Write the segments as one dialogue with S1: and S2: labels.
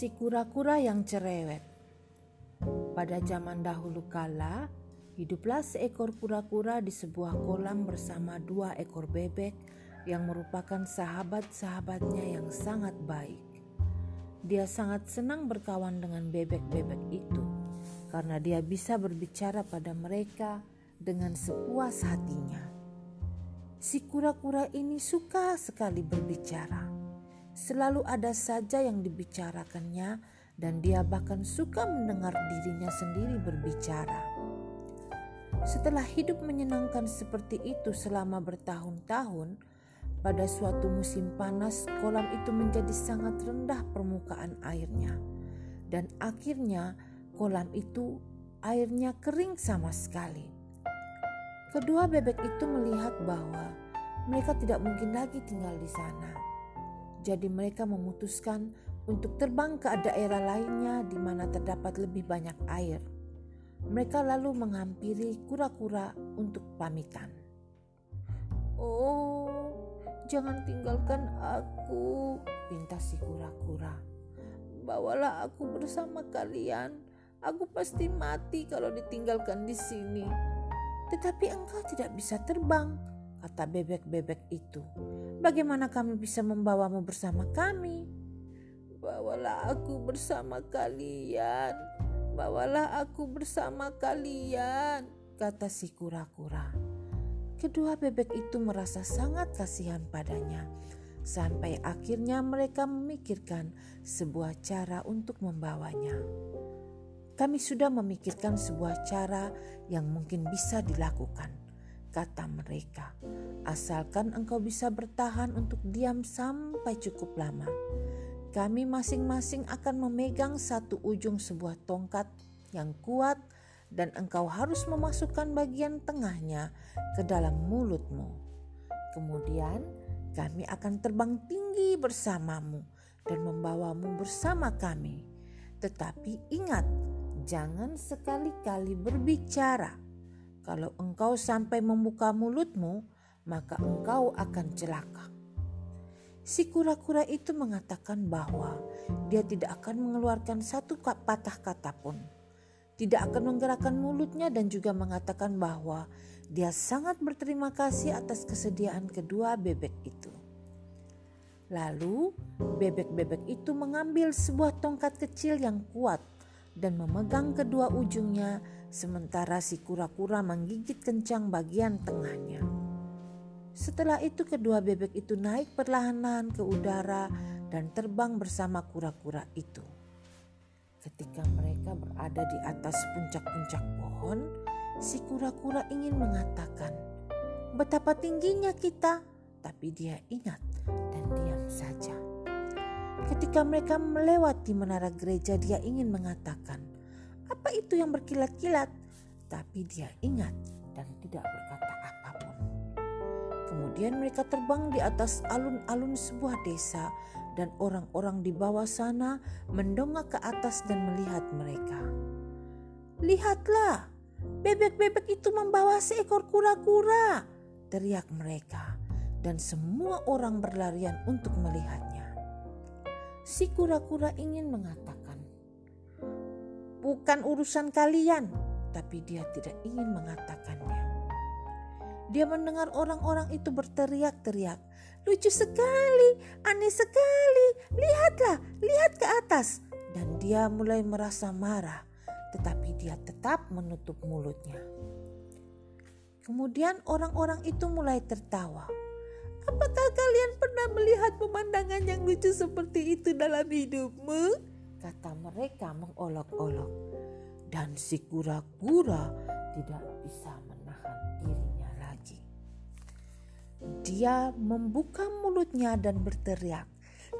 S1: Si kura-kura yang cerewet. Pada zaman dahulu kala, hiduplah seekor kura-kura di sebuah kolam bersama dua ekor bebek yang merupakan sahabat-sahabatnya yang sangat baik. Dia sangat senang berkawan dengan bebek-bebek itu karena dia bisa berbicara pada mereka dengan sepuas hatinya. Si kura-kura ini suka sekali berbicara Selalu ada saja yang dibicarakannya, dan dia bahkan suka mendengar dirinya sendiri berbicara. Setelah hidup menyenangkan seperti itu selama bertahun-tahun, pada suatu musim panas, kolam itu menjadi sangat rendah permukaan airnya, dan akhirnya kolam itu airnya kering sama sekali. Kedua bebek itu melihat bahwa mereka tidak mungkin lagi tinggal di sana jadi mereka memutuskan untuk terbang ke daerah lainnya di mana terdapat lebih banyak air. Mereka lalu menghampiri kura-kura untuk pamitan. Oh, jangan tinggalkan aku, pinta si kura-kura. Bawalah aku bersama kalian. Aku pasti mati kalau ditinggalkan di sini. Tetapi engkau tidak bisa terbang, kata bebek-bebek itu. Bagaimana kami bisa membawamu bersama kami? Bawalah aku bersama kalian. Bawalah aku bersama kalian, kata si kura-kura. Kedua bebek itu merasa sangat kasihan padanya. Sampai akhirnya mereka memikirkan sebuah cara untuk membawanya. Kami sudah memikirkan sebuah cara yang mungkin bisa dilakukan kata mereka, asalkan engkau bisa bertahan untuk diam sampai cukup lama. Kami masing-masing akan memegang satu ujung sebuah tongkat yang kuat dan engkau harus memasukkan bagian tengahnya ke dalam mulutmu. Kemudian kami akan terbang tinggi bersamamu dan membawamu bersama kami. Tetapi ingat, jangan sekali-kali berbicara kalau engkau sampai membuka mulutmu, maka engkau akan celaka. Si kura-kura itu mengatakan bahwa dia tidak akan mengeluarkan satu patah kata pun. Tidak akan menggerakkan mulutnya dan juga mengatakan bahwa dia sangat berterima kasih atas kesediaan kedua bebek itu. Lalu bebek-bebek itu mengambil sebuah tongkat kecil yang kuat dan memegang kedua ujungnya sementara si kura-kura menggigit kencang bagian tengahnya. Setelah itu kedua bebek itu naik perlahan-lahan ke udara dan terbang bersama kura-kura itu. Ketika mereka berada di atas puncak-puncak pohon, si kura-kura ingin mengatakan, "Betapa tingginya kita!" Tapi dia ingat dan diam saja. Ketika mereka melewati menara gereja, dia ingin mengatakan, apa itu yang berkilat-kilat? Tapi dia ingat dan tidak berkata apa pun. Kemudian mereka terbang di atas alun-alun sebuah desa dan orang-orang di bawah sana mendongak ke atas dan melihat mereka. Lihatlah, bebek-bebek itu membawa seekor kura-kura, teriak mereka, dan semua orang berlarian untuk melihatnya. Si kura-kura ingin mengatakan, bukan urusan kalian, tapi dia tidak ingin mengatakannya. Dia mendengar orang-orang itu berteriak-teriak, "Lucu sekali, aneh sekali! Lihatlah, lihat ke atas!" Dan dia mulai merasa marah, tetapi dia tetap menutup mulutnya. Kemudian orang-orang itu mulai tertawa. Apakah kalian pernah melihat pemandangan yang lucu seperti itu dalam hidupmu? Kata mereka mengolok-olok. Dan si kura-kura tidak bisa menahan dirinya lagi. Dia membuka mulutnya dan berteriak,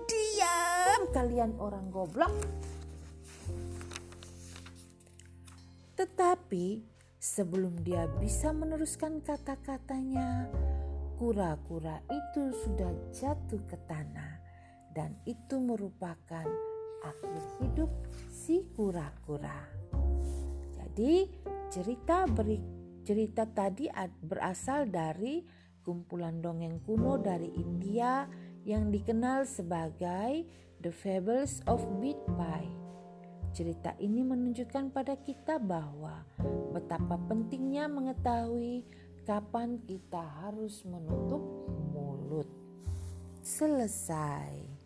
S1: "Diam kalian orang goblok!" Tetapi sebelum dia bisa meneruskan kata-katanya, kura-kura itu sudah jatuh ke tanah dan itu merupakan akhir hidup si kura-kura. Jadi cerita beri, cerita tadi berasal dari kumpulan dongeng kuno dari India yang dikenal sebagai The Fables of Beat Pie. Cerita ini menunjukkan pada kita bahwa betapa pentingnya mengetahui kapan kita harus menutup mulut. Selesai.